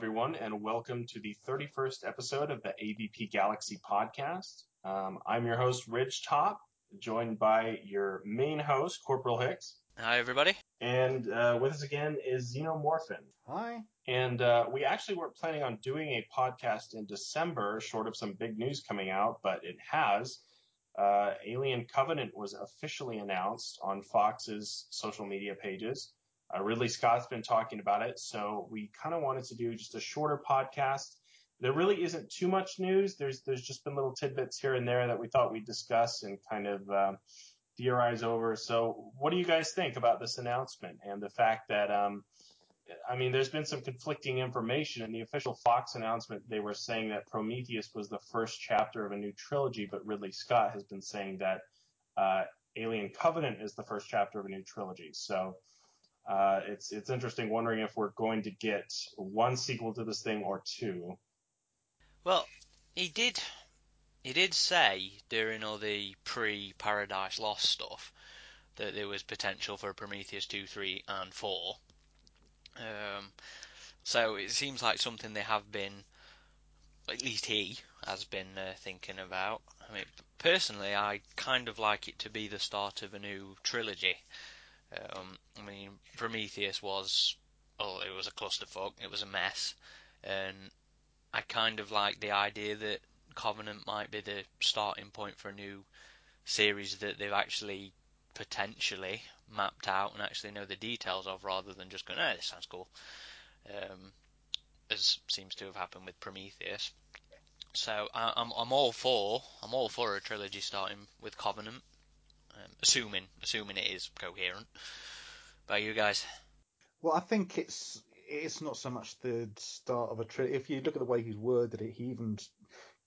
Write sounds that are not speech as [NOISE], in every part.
everyone, and welcome to the 31st episode of the AVP Galaxy podcast. Um, I'm your host, Ridge Top, joined by your main host, Corporal Hicks. Hi, everybody. And uh, with us again is Xenomorphin. Hi. And uh, we actually weren't planning on doing a podcast in December, short of some big news coming out, but it has. Uh, Alien Covenant was officially announced on Fox's social media pages. Uh, Ridley Scott's been talking about it, so we kind of wanted to do just a shorter podcast. There really isn't too much news. There's there's just been little tidbits here and there that we thought we'd discuss and kind of uh, theorize over. So, what do you guys think about this announcement and the fact that um, I mean, there's been some conflicting information in the official Fox announcement. They were saying that Prometheus was the first chapter of a new trilogy, but Ridley Scott has been saying that uh, Alien Covenant is the first chapter of a new trilogy. So uh, it's it's interesting wondering if we're going to get one sequel to this thing or two. Well, he did he did say during all the pre-Paradise Lost stuff that there was potential for Prometheus two, three, and four. Um, so it seems like something they have been, at least he has been uh, thinking about. I mean, personally, I kind of like it to be the start of a new trilogy. Um, I mean, Prometheus was, oh, it was a clusterfuck. It was a mess, and I kind of like the idea that Covenant might be the starting point for a new series that they've actually potentially mapped out and actually know the details of rather than just going, oh, this sounds cool. Um, as seems to have happened with Prometheus. So I, I'm, I'm all for I'm all for a trilogy starting with Covenant, um, assuming assuming it is coherent. By you guys? Well, I think it's it's not so much the start of a trilogy. If you look at the way he's worded it, he even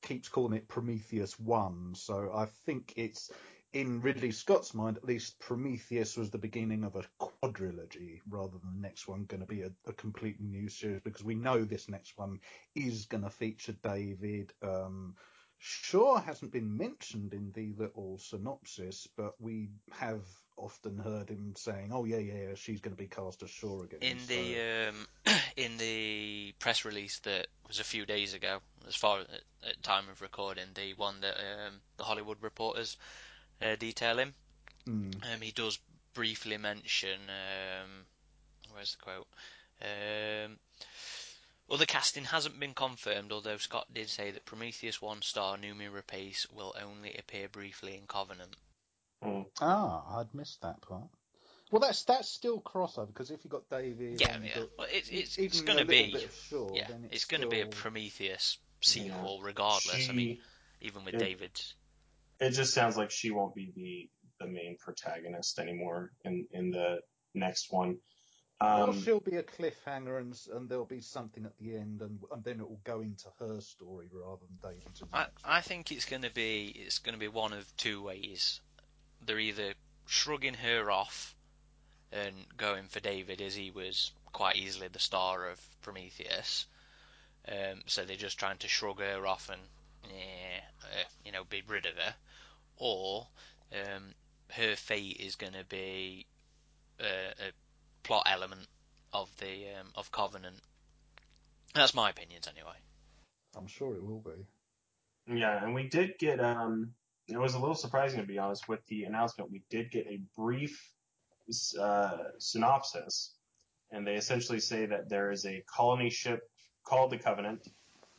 keeps calling it Prometheus One. So I think it's in Ridley Scott's mind, at least, Prometheus was the beginning of a quadrilogy rather than the next one going to be a, a completely new series because we know this next one is going to feature David. Um, Shaw hasn't been mentioned in the little synopsis, but we have often heard him saying, "Oh yeah, yeah, she's going to be cast as Shaw again." In so. the um, [CLEARS THROAT] in the press release that was a few days ago, as far as at time of recording, the one that um, the Hollywood reporters uh, him, Mm. Um, he does briefly mention, um, where's the quote? Other casting hasn't been confirmed, although Scott did say that Prometheus 1 star Noomi Rapace will only appear briefly in Covenant. Mm. Ah, I'd missed that part. Well, that's that's still crossover because if you got David, yeah, yeah, got, well, it's it's, it's going to be, sure, yeah, it's, it's going to still... be a Prometheus sequel yeah. regardless. She, I mean, even with it, David it just sounds like she won't be the the main protagonist anymore in in the next one. Um, well, she'll be a cliffhanger, and and there'll be something at the end, and, and then it will go into her story rather than David's. I, I think it's going to be it's going to be one of two ways. They're either shrugging her off and going for David, as he was quite easily the star of Prometheus. Um, so they're just trying to shrug her off and yeah, uh, you know, be rid of her, or um, her fate is going to be a, a, plot element of the um, of Covenant. That's my opinions, anyway. I'm sure it will be. Yeah, and we did get. Um, it was a little surprising to be honest with the announcement. We did get a brief uh, synopsis, and they essentially say that there is a colony ship called the Covenant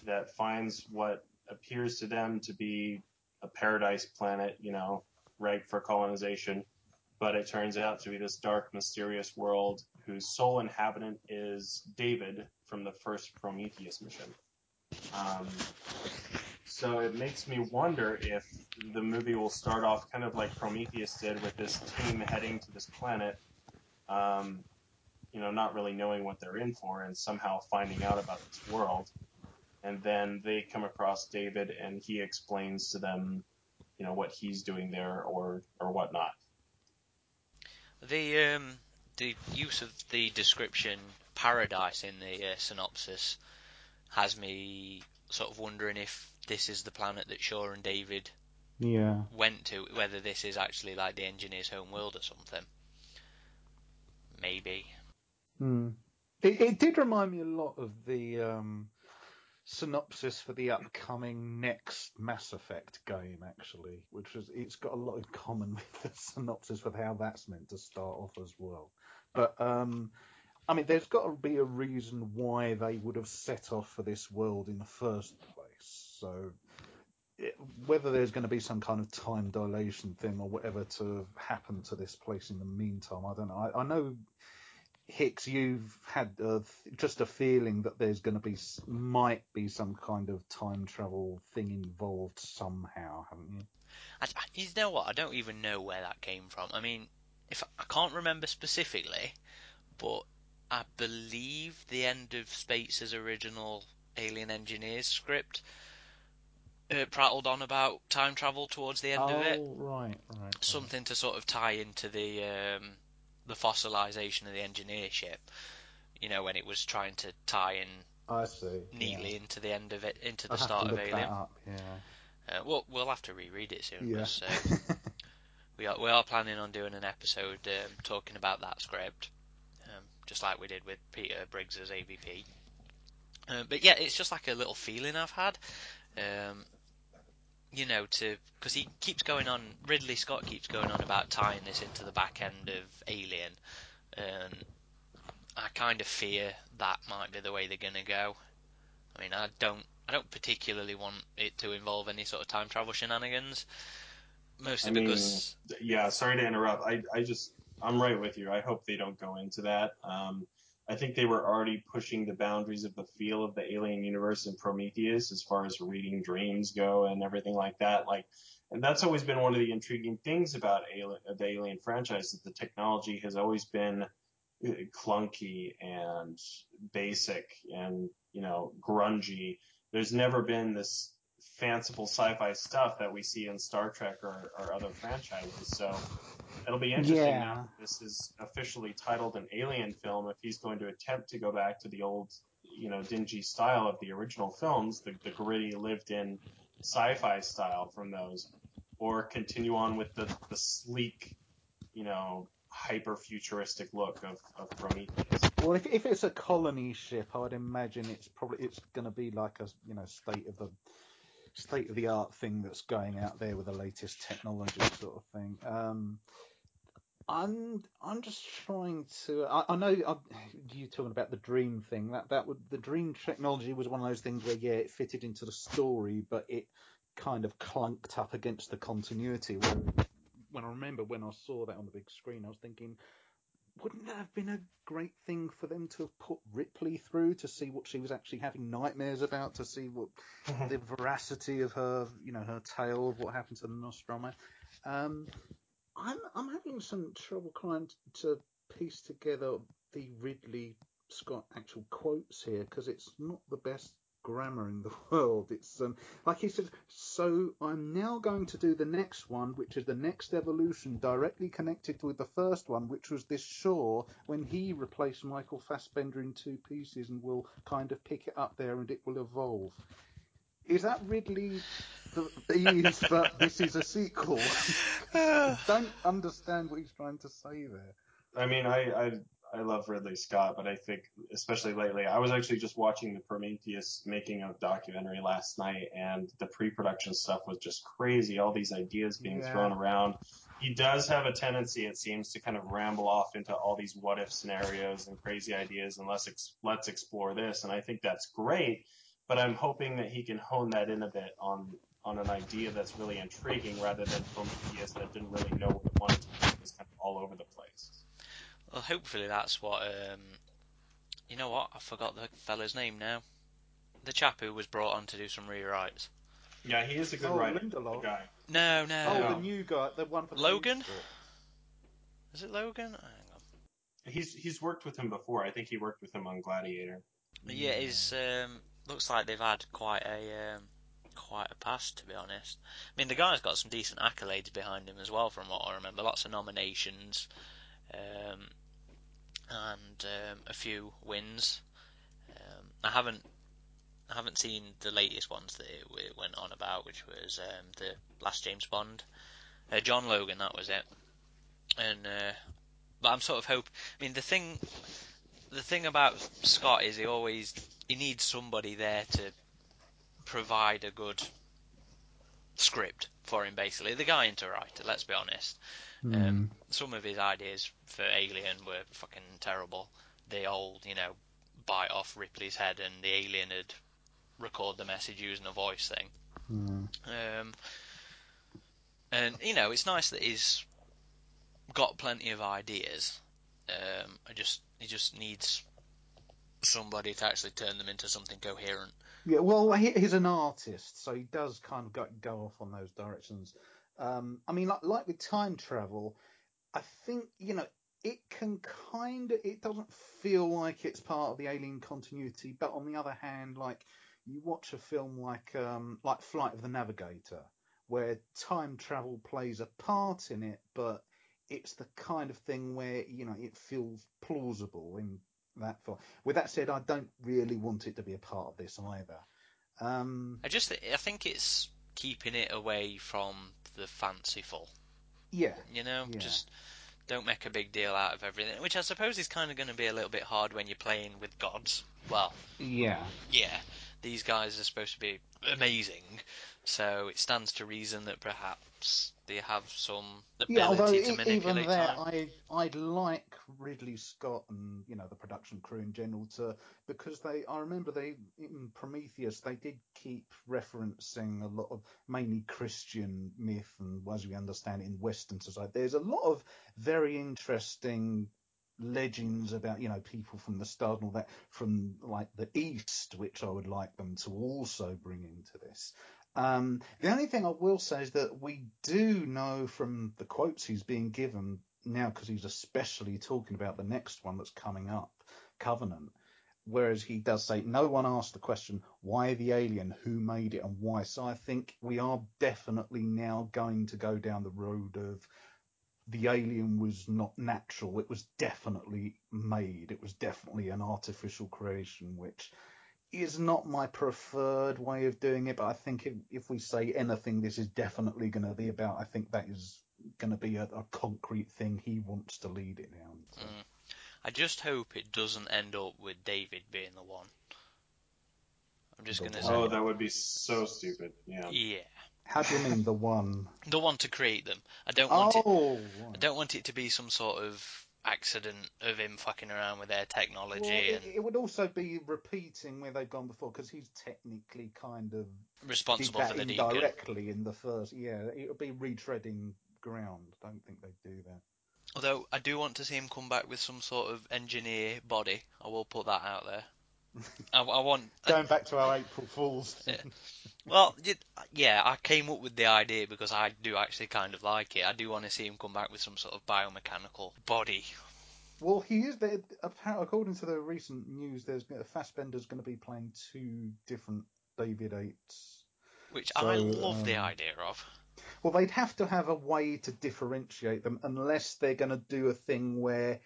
that finds what appears to them to be a paradise planet, you know, ripe for colonization. But it turns out to be this dark, mysterious world whose sole inhabitant is David from the first Prometheus mission. Um, so it makes me wonder if the movie will start off kind of like Prometheus did with this team heading to this planet, um, you know, not really knowing what they're in for and somehow finding out about this world and then they come across David and he explains to them, you know, what he's doing there or or whatnot. The um the use of the description paradise in the uh, synopsis has me sort of wondering if this is the planet that Shaw and David yeah went to, whether this is actually like the engineer's home world or something. Maybe. Hmm. It, it did remind me a lot of the um, synopsis for the upcoming next Mass Effect game, actually, which is it's got a lot in common [LAUGHS] with the synopsis of how that's meant to start off as well. But um, I mean, there's got to be a reason why they would have set off for this world in the first place. So whether there's going to be some kind of time dilation thing or whatever to happen to this place in the meantime, I don't know. I, I know Hicks, you've had uh, just a feeling that there's going to be might be some kind of time travel thing involved somehow, haven't you? I, you know what? I don't even know where that came from. I mean, if I can't remember specifically, but I believe the end of Spaihts's original Alien Engineers script uh, prattled on about time travel towards the end oh, of it. right, right. Something to sort of tie into the um, the fossilization of the engineer ship. You know, when it was trying to tie in I see, neatly yeah. into the end of it, into the I'll start of Alien. Up, yeah. Uh, we'll we'll have to reread it soon Yeah. because uh, [LAUGHS] we are we are planning on doing an episode um, talking about that script, um, just like we did with Peter Briggs's AVP. Uh, but yeah, it's just like a little feeling I've had. Um, you know, to because he keeps going on. Ridley Scott keeps going on about tying this into the back end of Alien, and I kind of fear that might be the way they're gonna go. I mean, I don't, I don't particularly want it to involve any sort of time travel shenanigans. Mostly I mean, because, yeah, sorry to interrupt. I, I just, I'm right with you. I hope they don't go into that. Um, I think they were already pushing the boundaries of the feel of the Alien universe in Prometheus as far as reading dreams go and everything like that. Like, and that's always been one of the intriguing things about Alien, the Alien franchise that the technology has always been uh, clunky and basic and, you know, grungy. There's never been this fanciful sci-fi stuff that we see in Star Trek or, or other franchises. So it'll be interesting Yeah. now that this is officially titled an alien film if he's going to attempt to go back to the old, you know, dingy style of the original films, the, the gritty lived in sci-fi style from those, or continue on with the, the sleek, you know, hyper futuristic look of, of Prometheus. Well, if, if it's a colony ship, I would imagine it's probably it's going to be like a you know state of the state of the art thing that's going out there with the latest technology sort of thing. Um, I'm I'm just trying to. I, I know I, you talking about the dream thing. That that would the dream technology was one of those things where yeah, it fitted into the story, but it kind of clunked up against the continuity. Where when I remember when I saw that on the big screen, I was thinking, wouldn't that have been a great thing for them to have put Ripley through to see what she was actually having nightmares about, to see what the veracity of her, you know, her tale of what happened to the Nostromo. Um, I'm I'm having some trouble trying to piece together the Ridley Scott actual quotes here because it's not the best grammar in the [LAUGHS] world. It's um, like he said. So I'm now going to do the next one, which is the next evolution, directly connected with the first one, which was this Shaw when he replaced Michael Fassbender in two pieces, and will kind of pick it up there, and it will evolve. Is that Ridley? These, but this is a sequel. [LAUGHS] Don't understand what he's trying to say there. I mean, I, I I love Ridley Scott, but I think especially lately, I was actually just watching the Prometheus making of documentary last night, and the pre-production stuff was just crazy. All these ideas being Yeah. thrown around. He does have a tendency, it seems, to kind of ramble off into all these what-if scenarios and crazy ideas, and let's ex- let's explore this. And I think that's great, but I'm hoping that he can hone that in a bit on on an idea that's really intriguing, rather than Prometheus that didn't really know what it wanted to do, it was kind of all over the place. well, hopefully that's what. Um, you know what? I forgot the fella's name now. The chap who was brought on to do some rewrites. Yeah, he is a good Oh, writer, Lindelof. the guy. No, no. Oh, no. the new guy, the one for Logan? Is it Logan? Hang on. He's he's worked with him before. I think he worked with him on Gladiator. Yeah, it's um, looks like they've had quite a um, quite a past, to be honest. I mean, the guy's got some decent accolades behind him as well, from what I remember. Lots of nominations, um, and um, a few wins. Um, I haven't I haven't seen the latest ones that it, it went on about, which was um, the last James Bond, uh, John Logan. That was it. And uh, but I'm sort of hope. I mean, the thing the thing about Scott is he always he needs somebody there to provide a good script for him. Basically, the guy into writer. Let's be honest. Um, some of his ideas for Alien were fucking terrible. The old, you know, bite off Ripley's head and the alien had record the message using a voice thing. Um, and you know, it's nice that he's got plenty of ideas. Um, I just he just needs somebody to actually turn them into something coherent. Yeah, well, he, he's an artist, so he does kind of go, go off on those directions. Um, I mean, like, like with time travel, I think you know it can kind of it doesn't feel like it's part of the alien continuity, but on the other hand, like you watch a film like um, like Flight of the Navigator, where time travel plays a part in it, but it's the kind of thing where you know it feels plausible in that film. With that said, I don't really want it to be a part of this either. Um, I just I think it's keeping it away from the fanciful. yeah, You know, Yeah. just don't make a big deal out of everything. Which I suppose is kind of going to be a little bit hard when you're playing with gods. Well, yeah, yeah, these guys are supposed to be amazing, so it stands to reason that perhaps they have some yeah. Although ability to manipulate even there, time. I I'd like Ridley Scott and you know the production crew in general to because they I remember they in Prometheus they did keep referencing a lot of mainly Christian myth and as we understand it in Western society. There's a lot of very interesting legends about you know people from the stars and all that from like the east which i would like them to also bring into this. Um the only thing i will say is that we do know from the quotes he's being given now because he's especially talking about the next one that's coming up covenant whereas he does say no one asked the question why the alien? Who made it and why? So i think we are definitely now going to go down the road of the alien was not natural. It was definitely made. It was definitely an artificial creation, which is not my preferred way of doing it. But I think if, if we say anything, this is definitely going to be about. I think that is going to be a, a concrete thing he wants to lead it down. So. Mm. I just hope it doesn't end up with David being the one. I'm just gonna say, Oh, that would be so stupid. Yeah. yeah, How do you mean the one? [LAUGHS] the one to create them. I don't want it. Oh, I don't want it to be some sort of accident of him fucking around with their technology Well, it, and it would also be repeating where they've gone before because he's technically kind of responsible for the deacon. indirectly in the first. Yeah, it would be retreading ground. I don't think they'd do that. Although I do want to see him come back with some sort of engineer body. I will put that out there. [LAUGHS] I, I want. Going back to our April Fools thing. [LAUGHS] Well, yeah, I came up with the idea because I do actually kind of like it. I do want to see him come back with some sort of biomechanical body. Well, he is there. Apparently, according to the recent news, there's Fassbender's going to be playing two different David Eights. Which So, I love the um, idea of. Well, they'd have to have a way to differentiate them, unless they're going to do a thing where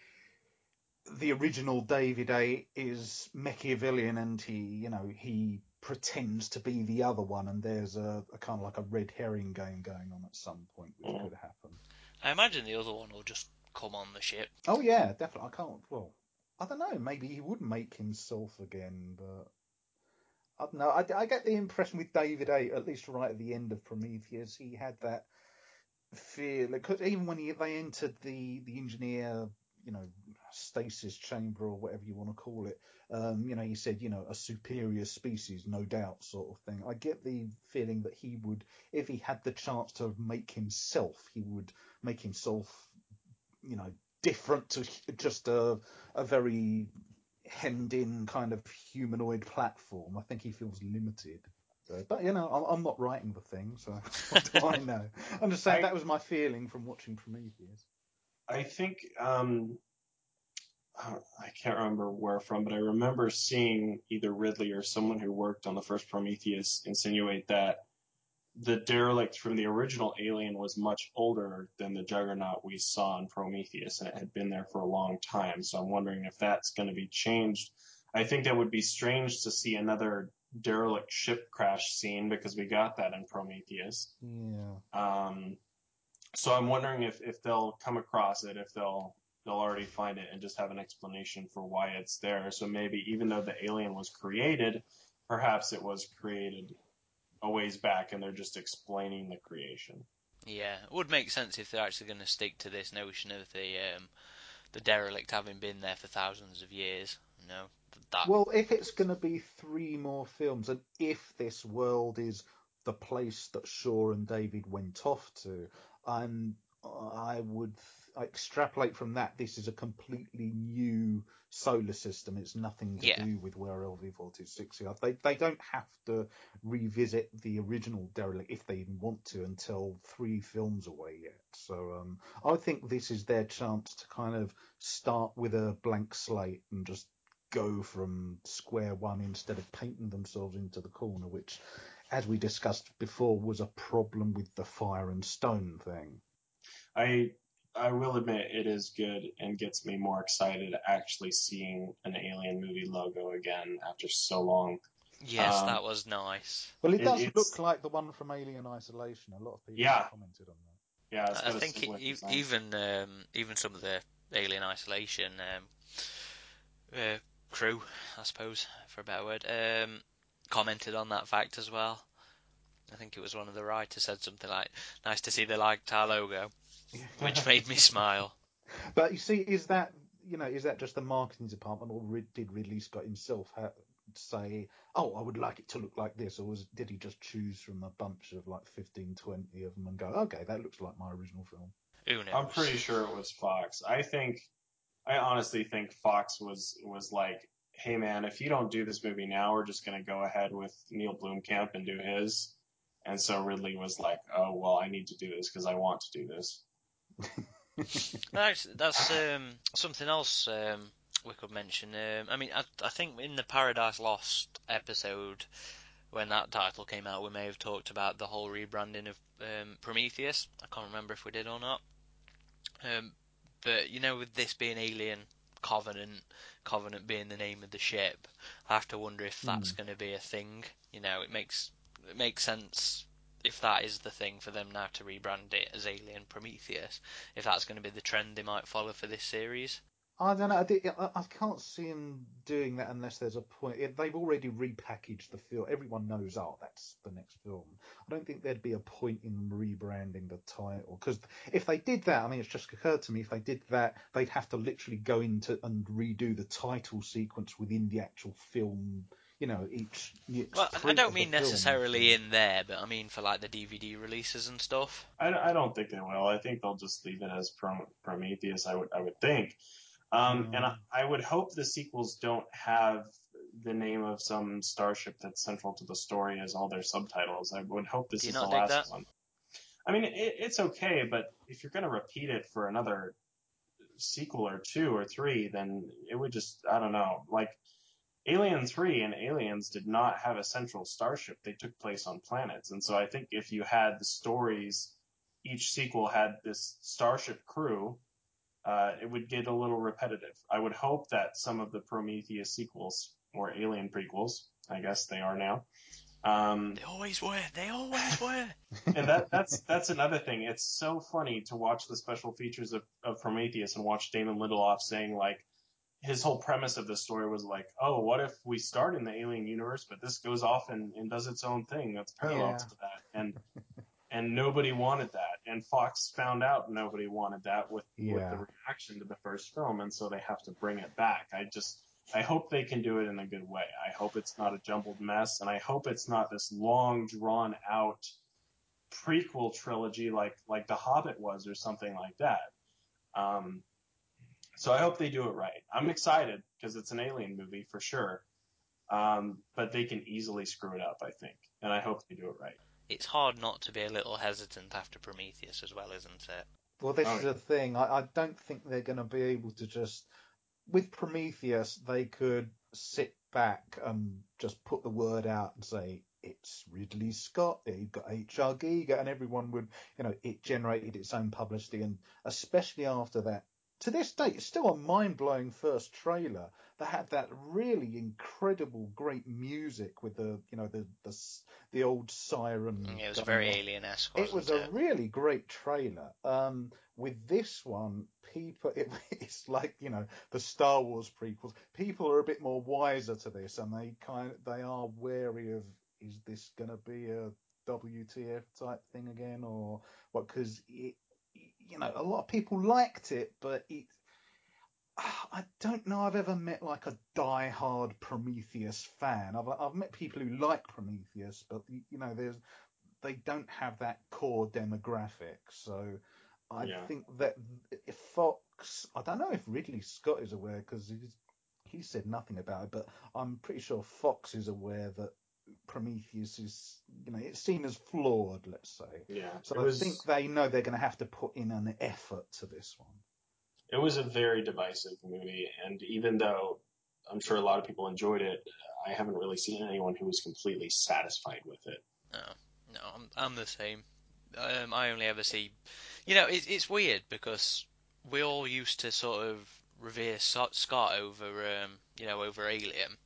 the original David A is Machiavellian and he, you know, he pretends to be the other one, and there's a, a kind of like a red herring game going on at some point, which Mhm. could happen. I imagine the other one will just come on the ship. Oh yeah, definitely. I can't. Well, I don't know. Maybe he would make himself again, but I don't know. I, I get the impression with David A. At least right at the end of Prometheus, he had that fear. Because even when he, they entered the the engineer, you know, stasis chamber or whatever you want to call it, um, you know, he said, you know, a superior species, no doubt, sort of thing. I get the feeling that he would, if he had the chance to make himself, he would make himself, you know, different to just a a very hemmed in kind of humanoid platform. I think he feels limited. So, but you know, I'm, I'm not writing the thing, so [LAUGHS] what do I [LAUGHS] know? I'm just saying I- that was my feeling from watching Prometheus. I think um, I I can't remember where from, but I remember seeing either Ridley or someone who worked on the first Prometheus insinuate that the derelict from the original Alien was much older than the Juggernaut we saw in Prometheus, and it had been there for a long time. So I'm wondering if that's going to be changed. I think that would be strange to see another derelict ship crash scene because we got that in Prometheus. Yeah. Um, so I'm wondering if, if they'll come across it, if they'll they'll already find it and just have an explanation for why it's there. So maybe even though the alien was created, perhaps it was created a ways back and they're just explaining the creation. Yeah, it would make sense if they're actually going to stick to this notion of the um, the derelict having been there for thousands of years. You know, that. Well, if it's going to be three more films, and if this world is the place that Shaw and David went off to, and I would extrapolate from that. This is a completely new solar system. It's nothing to Yeah. do with where LV426 are. They they don't have to revisit the original derelict if they even want to until three films away yet. So um, I think this is their chance to kind of start with a blank slate and just go from square one instead of painting themselves into the corner, which, as we discussed before, was a problem with the fire and stone thing. I I will admit it is good and gets me more excited actually seeing an alien movie logo again after so long. yes, um, that was nice. Well, it It- does it's- look like the one from Alien Isolation. A lot of people Yeah. have commented on that. Yeah, I think it, e- even um, even some of the Alien Isolation um, uh, crew, I suppose, for a better word, um, commented on that fact as well. I think it was one of the writers said something like, "Nice to see they liked our logo," [LAUGHS] which made me smile. But you see, is that you know, is that just the marketing department, or did Ridley Scott himself ha- say, "Oh, I would like it to look like this," or was did he just choose from a bunch of like 15, 20 of them and go, "Okay, that looks like my original film"? Who knows? I'm pretty sure it was Fox. I think, I honestly think Fox was was like, hey man, if you don't do this movie now, we're just gonna go ahead with Neil Blomkamp and do his. And so Ridley was like, oh well, I need to do this because I want to do this. [LAUGHS] That's that's um, something else um, we could mention. Um, I mean, I, I think in the Paradise Lost episode, when that title came out, we may have talked about the whole rebranding of um, Prometheus. I can't remember if we did or not. Um, but you know, with this being Alien Covenant, Covenant being the name of the ship, I have to wonder if that's going to be a thing. You know, it makes it makes sense if that is the thing for them now to rebrand it as Alien Prometheus. If that's going to be the trend they might follow for this series. I don't know. I, can't see them doing that unless there's a point. They've already repackaged the film. Everyone knows, oh, that's the next film. I don't think there'd be a point in rebranding the title because if they did that, I mean, it's just occurred to me if they did that, they'd have to literally go into and redo the title sequence within the actual film. You know, each. each Well, I don't mean necessarily in there, but I mean for like the DVD releases and stuff. I, I don't think they will. I think they'll just leave it as Prometheus. I would I would think. Um, and I, I would hope the sequels don't have the name of some starship that's central to the story as all their subtitles. I would hope this Do you is the not dig last that? one. I mean, it, it's okay, but if you're going to repeat it for another sequel or two or three, then it would just, I don't know. Like, Alien 3 and Aliens did not have a central starship. They took place on planets. And so I think if you had the stories, each sequel had this starship crew, uh, it would get a little repetitive. I would hope that some of the Prometheus sequels, or Alien prequels, I guess they are now, um, They always were. They always [LAUGHS] were. and that that's that's another thing. It's so funny to watch the special features of, of Prometheus and watch Damon Lindelof saying like his whole premise of the story was like, oh, what if we start in the alien universe, but this goes off and, and does its own thing that's parallel Yeah. to that, and [LAUGHS] and nobody wanted that, and Fox found out nobody wanted that with with the reaction to the first film, and so they have to bring it back. I just I hope they can do it in a good way. I hope it's not a jumbled mess, and I hope it's not this long drawn out prequel trilogy like like The Hobbit was or something like that. Um, so I hope they do it right. I'm excited because it's an alien movie for sure. Um, but they can easily screw it up, I think, and I hope they do it right. It's hard not to be a little hesitant after Prometheus as well, isn't it? Well, this Oh, is the thing. I, I don't think they're going to be able to just. With Prometheus, they could sit back and just put the word out and say it's Ridley Scott. You've got H.R. Giger, and everyone would, you know, it generated its own publicity, and especially after that. To this day, it's still a mind-blowing first trailer that had that really incredible, great music with the, you know, the the the old siren. Mm, It was very alien-esque, It wasn't it? a really great trailer. Um, with this one, people, [LAUGHS] it, it's like you know the Star Wars prequels. People are a bit more wiser to this, and they kind they are wary of is this going to be a WTF type thing again, or what? Because you know a lot of people liked it, but it. [SIGHS] I don't know. I've ever met like a die-hard Prometheus fan. I've I've met people who like Prometheus, but you know, there's they don't have that core demographic. So I Yeah. think that if Fox, I don't know if Ridley Scott is aware because he's he said nothing about it, but I'm pretty sure Fox is aware that Prometheus is, you know, it's seen as flawed, let's say. Yeah. So I was, think they know they're going to have to put in an effort to this one. it was a very divisive movie, and even though I'm sure a lot of people enjoyed it, I haven't really seen anyone who was completely satisfied with it. No, no, I'm, I'm the same. Um, I only ever see, you know, it, it's weird because we all used to sort of revere Scott over, um, you know, over Alien,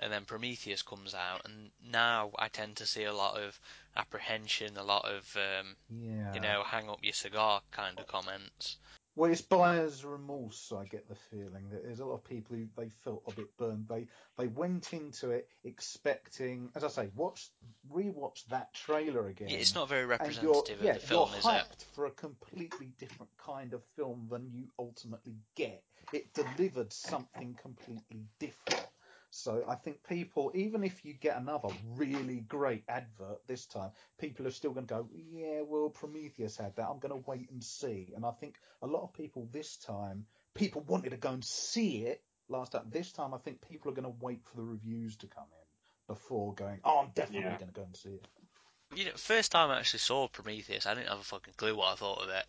and then Prometheus comes out, and now I tend to see a lot of apprehension, a lot of, um, Yeah. you know, hang up your cigar kind of comments. Well, it's buyer's remorse. I get the feeling that there's a lot of people who they felt a bit burned. They they went into it expecting, as I say, watch rewatch that trailer again. It's not very and you're, representative yeah, of the film, you're is it? hyped for a completely different kind of film than you ultimately get. It delivered something completely different. So I think people, even if you get another really great advert this time, people are still going to go, yeah, well, Prometheus had that. I'm going to wait and see. And I think a lot of people this time, people wanted to go and see it last time. This time, I think people are going to wait for the reviews to come in before going, oh, I'm definitely Yeah. going to go and see it. You know, first time I actually saw Prometheus, I didn't have a fucking clue what I thought of it.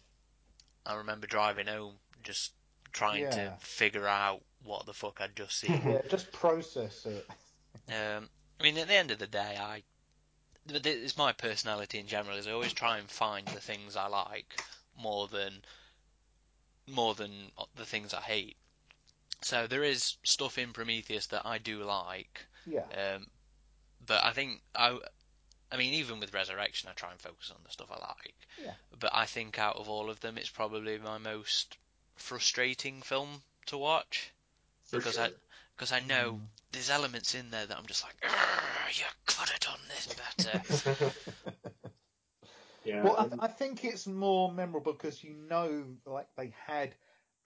I remember driving home, just trying to figure out what the fuck I'd just [LAUGHS] seen. Yeah, just process it. Um, I mean, at the end of the day, I. It's my personality in general. Is I always try and find the things I like more than more than the things I hate. So there is stuff in Prometheus that I do like, Yeah. um, but I think I. I mean, even with Resurrection, I try and focus on the stuff I like. Yeah. But I think out of all of them, it's probably my most frustrating film to watch For because sure. I because I know Mm. there's elements in there that I'm just like, you could have done this better. [LAUGHS] yeah. Well, I, th- I think it's more memorable because you know, like they had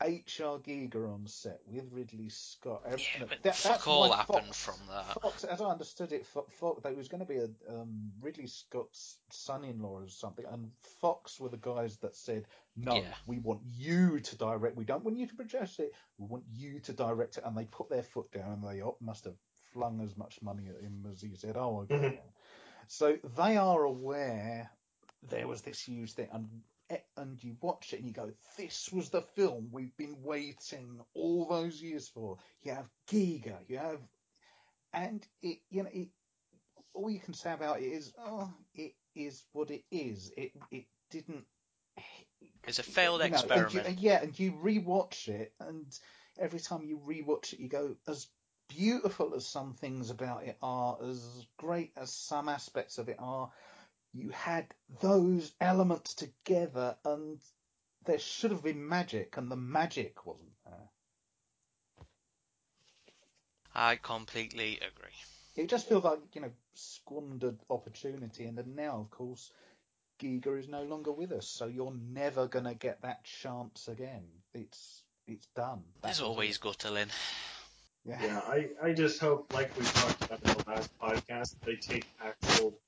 H.R. Giger on set with Ridley Scott. yeah, And but that- fuck that's all why happened Fox, from that. Fox, as I understood it, Fo- Fox, there was going to be a um, Ridley Scott's son-in-law or something, and Fox were the guys that said, "No, Yeah. we want you to direct. We don't want you to produce it. We want you to direct it." And they put their foot down, and they must have flung as much money at him as he said, "Oh, okay." Mhm. So they are aware there was this huge thing, and and you watch it and you go, "This was the film we've been waiting all those years for." You have Giger, you have, and it, you know, it, all you can say about it is, oh, it is what it is. It it didn't. It's a failed you know, and you- experiment. yeah, and you rewatch it, and every time you rewatch it, you go, as beautiful as some things about it are, as great as some aspects of it are, you had those elements together, and there should have been magic, and the magic wasn't there. I completely agree. It just feels like you know squandered opportunity, and then now, of course, Giger is no longer with us, so you're never gonna get that chance again. It's it's done. There's always it. Gutterlin. yeah. Yeah, I, I just hope, like we talked about in the last podcast, they take actual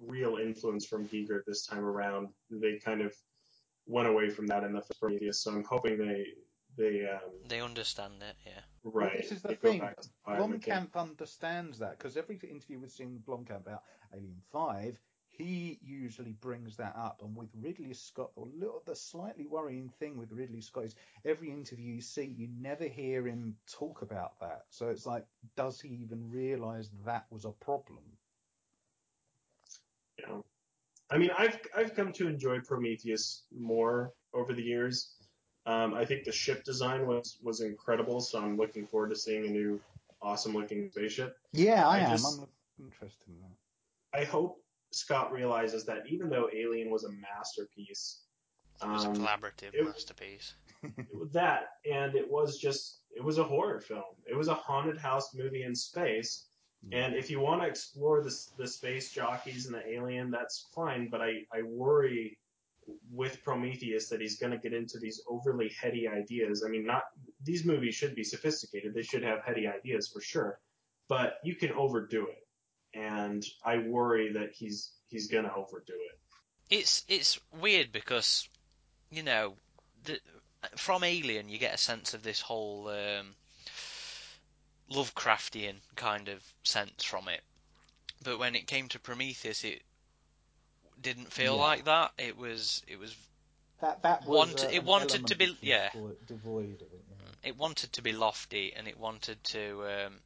real influence from Giger this time around. They kind of went away from that in the first Prometheus, so I'm hoping they they um They understand it, yeah. Well, right. this is the they thing. back to Blomkamp understands that because every interview we've seen with Blomkamp about Alien Five, he usually brings that up. And with Ridley Scott, the little, the slightly worrying thing with Ridley Scott is every interview you see, you never hear him talk about that. So it's like, does he even realise that was a problem? You know. I mean, I've I've come to enjoy Prometheus more over the years. Um, I think the ship design was was incredible, so I'm looking forward to seeing a new awesome looking spaceship. Yeah, I, I am. just- I'm interested in that. I hope Scott realizes that even though Alien was a masterpiece, It was a Um, collaborative it- masterpiece. [LAUGHS] that and it was just it was a horror film. It was a haunted house movie in space. And if you want to explore the the space jockeys and the alien, that's fine. But I I worry with Prometheus that he's going to get into these overly heady ideas. I mean, not these movies should be sophisticated. They should have heady ideas for sure, but you can overdo it. And I worry that he's he's going to overdo it. It's it's weird because you know the, from Alien you get a sense of this whole um, Lovecraftian kind of sense from it, but when it came to Prometheus, it didn't feel Yeah. like that. It was it was That that was Want- uh, it wanted to be- yeah. devoid- devoid of it. yeah. it wanted to be lofty and it wanted to um,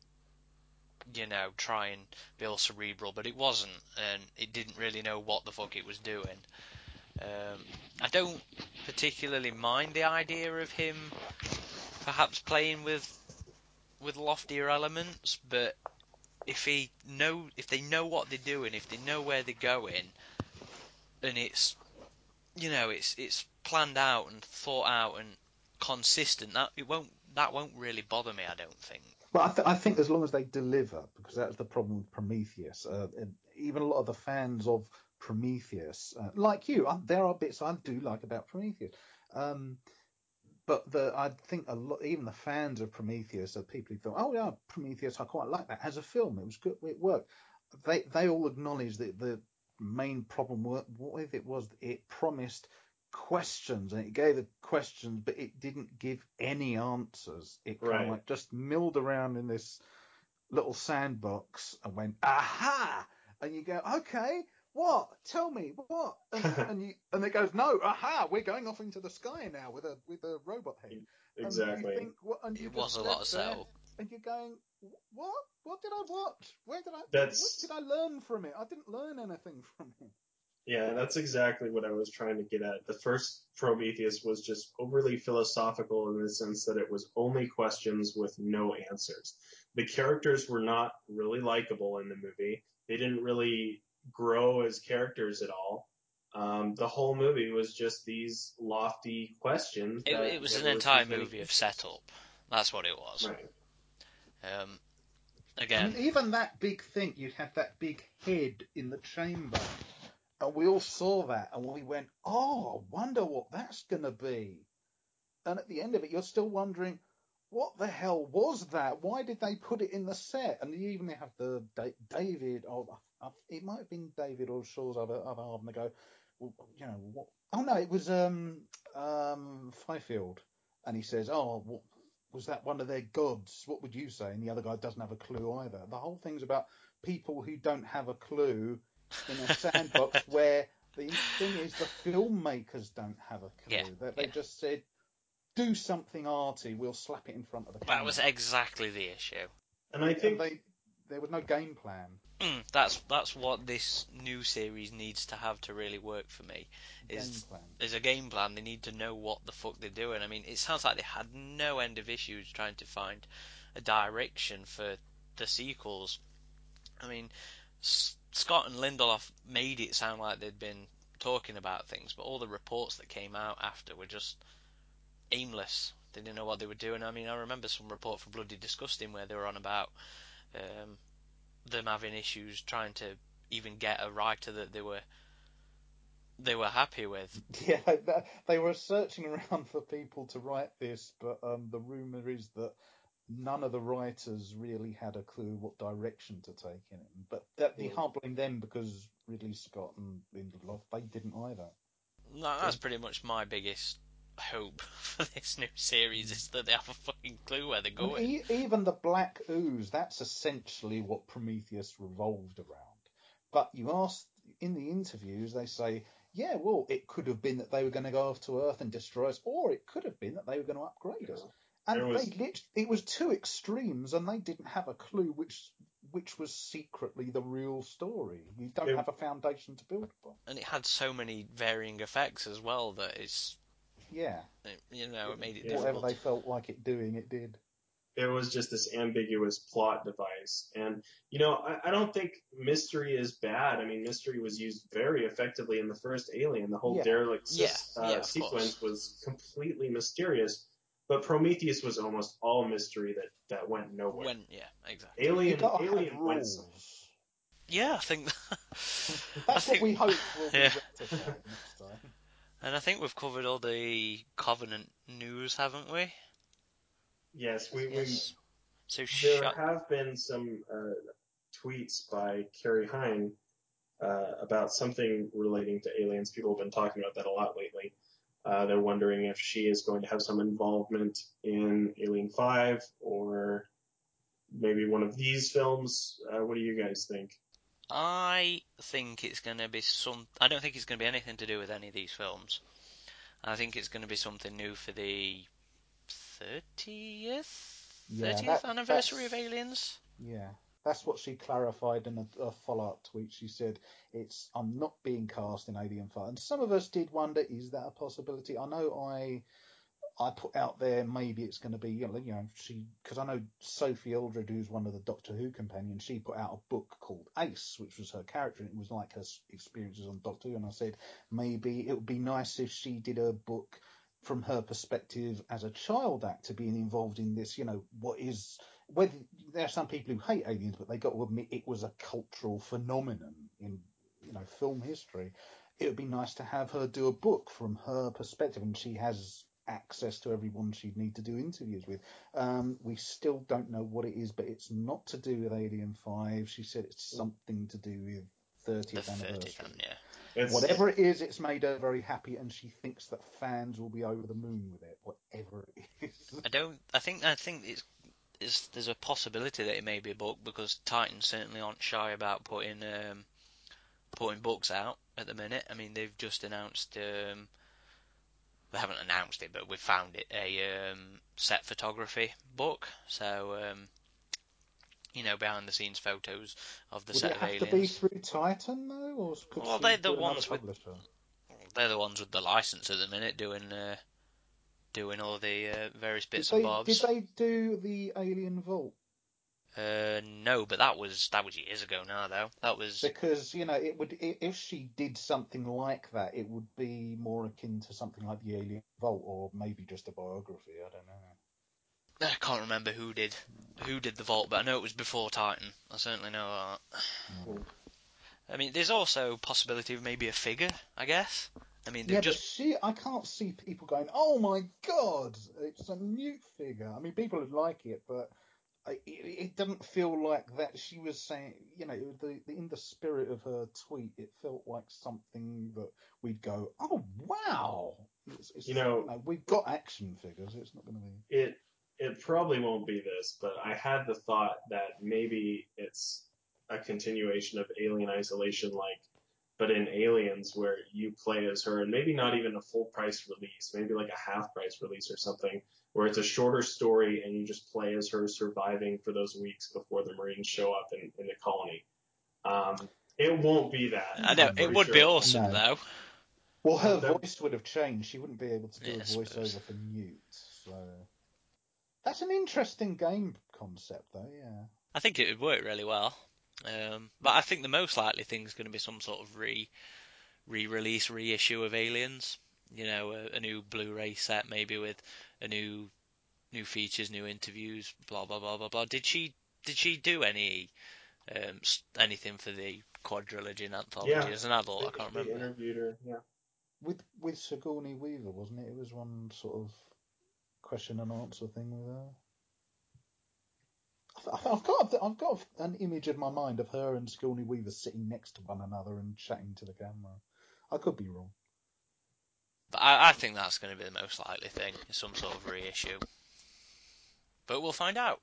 you know try and be all cerebral, but it wasn't, and it didn't really know what the fuck it was doing. Um, I don't particularly mind the idea of him perhaps playing with with loftier elements, but if he know if they know what they're doing, if they know where they're going, and it's you know it's it's planned out and thought out and consistent, that it won't that won't really bother me. I don't think. Well, I, th- I think as long as they deliver, because that's the problem with Prometheus. Uh, even a lot of the fans of Prometheus, uh, like you, uh, there are bits I do like about Prometheus. Um, but the I think a lot, even the fans of Prometheus, are people who thought, oh yeah, Prometheus, I quite like that as a film. It was good, it worked. They they all acknowledge that the main problem with it was it promised questions and it gave the questions, but it didn't give any answers. It kind Right. of like just milled around in this little sandbox and went, aha! And you go, okay, what? Tell me what? [LAUGHS] And, and you and it goes, no, aha! We're going off into the sky now with a with a robot head. And Exactly. you think, what? And you It was a lot of stand there setup. And you're going, what? What did I watch? Where did I? That's- What did I learn from it? I didn't learn anything [LAUGHS] from it. Yeah, that's exactly what I was trying to get at. The first Prometheus was just overly philosophical in the sense that it was only questions with no answers. The characters were not really likable in the movie. They didn't really grow as characters at all. Um, the whole movie was just these lofty questions. It, it was an never entire received any movie of setup. That's what it was. Right. Um, again, mean, even that big thing, you had that big head in the chamber, and we all saw that, and we went, "Oh, I wonder what that's going to be." And at the end of it, you're still wondering, what the hell was that? Why did they put it in the set? And you even have the Da- David, oh, it might have been David or Shaw's other other half, and they go, well, you know, what? Oh no, it was um um Fifield, and he says, "Oh, what, was that one of their gods? What would you say?" And the other guy doesn't have a clue either. The whole thing's about people who don't have a clue in a [LAUGHS] sandbox where the thing is the filmmakers don't have a clue. Yeah, They, they yeah. just said, "Do something arty. We'll slap it in front of the camera." that was exactly the issue. And I And think they, there was no game plan. Mm, that's that's what this new series needs to have to really work for me. Game Is a game plan? They need to know what the fuck they're doing. I mean, it sounds like they had no end of issues trying to find a direction for the sequels. I mean, S- Scott and Lindelof made it sound like they'd been talking about things, but all the reports that came out after were just aimless. They didn't know what they were doing. I mean, I remember some report from Bloody Disgusting where they were on about um, them having issues trying to even get a writer that they were they were happy with. [LAUGHS] Yeah, they- were searching around for people to write this, but um, the rumor is that none of the writers really had a clue what direction to take in it. But that, you can't blame them because Ridley Scott and Lindelof they didn't either. No, that's pretty much my biggest hope [LAUGHS] for this new series is that they have a fucking clue where they're going. e- even the black ooze, that's essentially what Prometheus revolved around. But you ask in the interviews, they say, yeah, well, it could have been that they were going to go off to Earth and destroy us, or it could have been that they were going to upgrade us. And was- they lit- it was two extremes, and they didn't have a clue which which was secretly the real story. You don't It- have a foundation to build upon. And it had so many varying effects as well that it's Yeah, it- you know it made it Yeah. whatever difficult. they felt like it doing, it did. it was just this ambiguous plot device. And, you know, I, I, don't think mystery is bad. I mean, mystery was used very effectively in the first Alien. The whole Yeah. derelict Yeah, uh, yeah, sequence course. was completely mysterious. But Prometheus was almost all mystery that, that went nowhere. When yeah, exactly. Alien, Alien went rules. some- Yeah, I think. [LAUGHS] That's I [LAUGHS] what we hope will be Yeah. Rectified next time. And I think we've covered all the Covenant news, haven't we? yes, we, we Yes. So There shut. have been some uh, tweets by Carrie Henn uh, about something relating to aliens. People have been talking about that a lot lately. Uh, they're wondering if she is going to have some involvement in Alien 5 or maybe one of these films. Uh, what do you guys think? I think it's going to be some. I don't think it's going to be anything to do with any of these films. I think it's going to be something new for the thirtieth, Yeah, thirtieth that- anniversary of Aliens. Yeah, that's what she clarified in a, a follow-up tweet. She said, "It's I'm not being cast in Alien Five." And some of us did wonder, is that a possibility? I know I I put out there maybe it's going to be you know, you know she because I know Sophie Aldred, who's one of the Doctor Who companions, she put out a book called Ace, which was her character, and it was like her experiences on Doctor Who. And I said maybe it would be nice if she did a book from her perspective as a child actor being involved in this, you know, what is whether there are some people who hate aliens, but they got to admit it was a cultural phenomenon in you know film history. It would be nice to have her do a book from her perspective, and she has access to everyone she'd need to do interviews with. Um, we still don't know what it is, but it's not to do with Alien Five. She said it's something to do with The 30th thirtieth, anniversary. yeah. It's, Whatever it is, it's made her very happy, and she thinks that fans will be over the moon with it. Whatever it is. I don't. I think. I think it's. It's, there's a possibility that it may be a book because Titans certainly aren't shy about putting um, putting books out at the minute. I mean, they've just announced. Um, they haven't announced it, but we found it a um, set photography book. So, um, you know, behind the scenes photos of the Would set it of have aliens. to be through Titan though, or could Well, they're the ones with- publisher? They're the ones with the license at the minute, doing uh, doing all the uh, various Did bits they, and bobs. did they do the Alien Vault? Uh, no, but that was that was years ago now, though. That was Because you know, it would if she did something like that, it would be more akin to something like the Alien Vault, or maybe just a biography. I don't know. I can't remember who did who did the vault, but I know it was before Titan. I certainly know that. Mm. I mean, there's also possibility of maybe a figure. I guess. I mean, Yeah, just but she, I can't see people going, "Oh my god, it's a Newt figure." I mean, people would like it, but it, it doesn't feel like that. She was saying, you know, the, the in the spirit of her tweet, it felt like something that we'd go, "Oh wow." It's, it's, You know- we've got action figures. It's not going to be. it it probably won't be this, but I had the thought that maybe it's a continuation of Alien Isolation, like, but in Aliens where you play as her, and maybe not even a full price release, maybe like a half price release or something, where it's a shorter story and you just play as her surviving for those weeks before the Marines show up in, in the colony. Um, it won't be that. I know it would sure be awesome No. though. Well, her that- voice would have changed. She wouldn't be able to do Yeah, I a suppose. voiceover for Newt. So that's an interesting game concept, though. Yeah. I think it would work really well. Um, but I think the most likely thing is going to be some sort of re re-release reissue of Aliens. You know, a, a new Blu-ray set maybe with a new new features, new interviews, blah blah blah blah blah. Did she did she do any um, anything for the quadrilogy anthology Yeah. as an adult? I can't remember. interviewed her, yeah. With with Sigourney Weaver, wasn't it? It was one sort of question and answer thing with her. I've got I've got an image in my mind of her and Sigourney Weaver sitting next to one another and chatting to the camera. I could be wrong. But I, I think that's going to be the most likely thing, some sort of reissue. But we'll find out.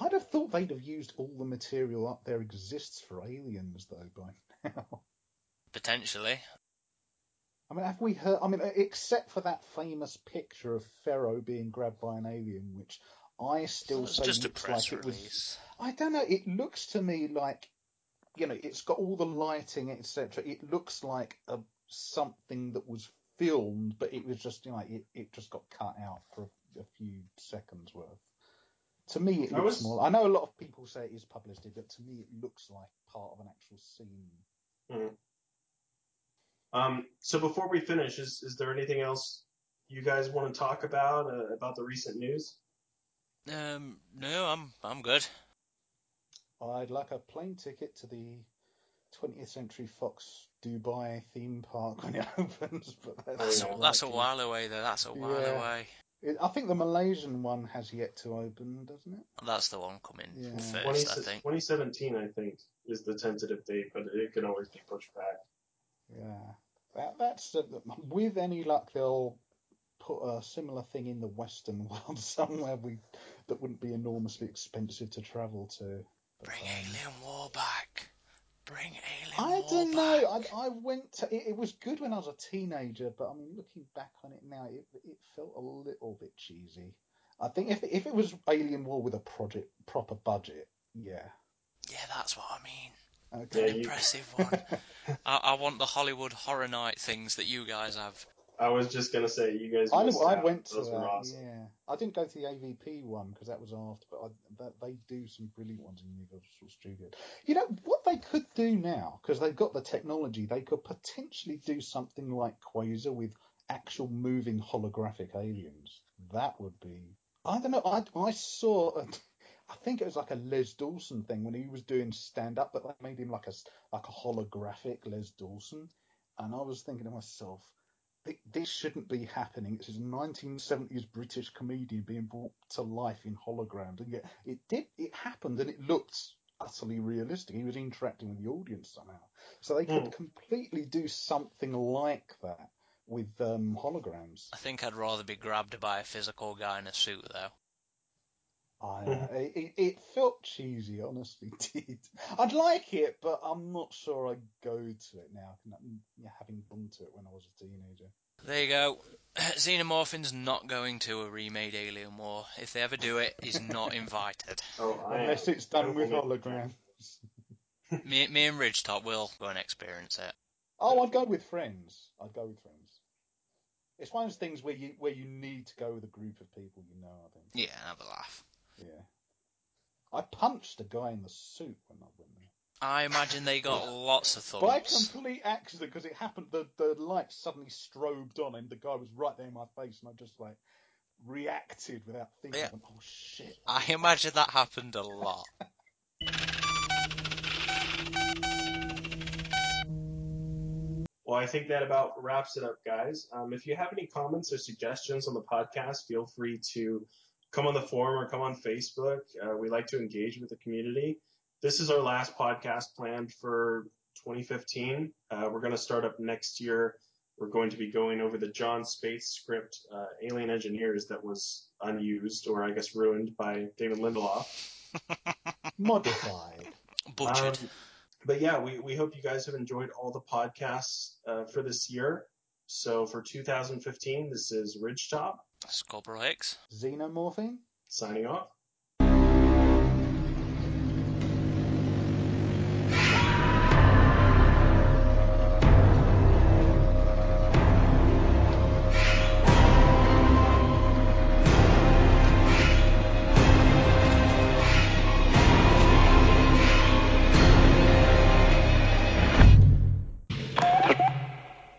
I'd have thought they'd have used all the material up there exists for Aliens though by now. Potentially. I mean, have we heard? I mean, except for that famous picture of Ferro being grabbed by an alien, which I still It's say just a looks press like it was. I don't know. It looks to me like, you know, it's got all the lighting, etc. It looks like a something that was filmed, but it was just, you know, it, it just got cut out for a, a few seconds worth. To me, it I looks was- more. I know a lot of people say it is publicity, but to me, it looks like part of an actual scene. Um, so before we finish, is is there anything else you guys want to talk about uh, about the recent news? Um, no, I'm I'm good. I'd like a plane ticket to the 20th Century Fox Dubai theme park when it [LAUGHS] opens, but that's, That's a, that's a while away though. That's a while Yeah. away. It- I think the Malaysian one has yet to open, doesn't it? That's the one coming Yeah. first, I think. 2017, I think, is the tentative date, but it can always be pushed back. Yeah, that, that's uh, with any luck they'll put a similar thing in the Western [LAUGHS] world somewhere we that wouldn't be enormously expensive to travel to. But, Bring um, Alien War back. Bring Alien War. I War don't back. know. I, I went to it, it was good when I was a teenager, but I mean, looking back on it now, it, it felt a little bit cheesy. I think if if it was Alien War with a project proper budget, yeah. Yeah, that's what I mean. Okay. An impressive one. [LAUGHS] I, I want the Hollywood Horror Night things that you guys have. I was just gonna say, you guys. I, I went to were that. awesome. Yeah, I didn't go to the AVP one because that was after, but I, that, they do some brilliant ones in Universal Studios. You know what they could do now because they've got the technology. They could potentially do something like Quasar with actual moving holographic aliens. That would be. I don't know. I I saw. A, [LAUGHS] I think it was like a Les Dawson thing when he was doing stand up, but they made him like a like a holographic Les Dawson, and I was thinking to myself this shouldn't be happening. This is a 1970s British comedian being brought to life in holograms, and yet it did. It happened, and it looked utterly realistic. He was interacting with the audience somehow, so they could Hmm. completely do something like that with um, holograms. I think I'd rather be grabbed by a physical guy in a suit, though. I, it, it- it felt cheesy, honestly [LAUGHS] did. I'd like it, but I'm not sure I'd go to it now, having been to it when I was a teenager. There you go. [CLEARS THROAT] Xenomorphine's not going to a remade Alien War. If they ever do it, he's not invited. [LAUGHS] Oh, Unless it's done with holograms. [LAUGHS] Me, me and Ridgetop will go and experience it. Oh, I'd go with friends. I'd go with friends. It's one of those things where you where you need to go with a group of people you know. I think. Yeah, have a laugh. Yeah. I punched a guy in the suit when I went there. I imagine they got [LAUGHS] lots of thoughts. By complete accident, because it happened, the, the light suddenly strobed on and the guy was right there in my face, and I just like reacted without thinking. Yeah. Went, oh shit. I imagine that happened a lot. [LAUGHS] Well, I think that about wraps it up, guys. Um, if you have any comments or suggestions on the podcast, feel free to come on the forum or come on Facebook. Uh, we like to engage with the community. This is our last podcast planned for 2015. Uh, we're going to start up next year. We're going to be going over the Jon Spaihts script, uh, Alien Engineers, that was unused or I guess ruined by David Lindelof. [LAUGHS] Modified. Butchered. Um, but yeah, we, we hope you guys have enjoyed all the podcasts uh, for this year. So for 2015, this is Ridgetop Scorpio Hicks. Xenomorphine? signing off.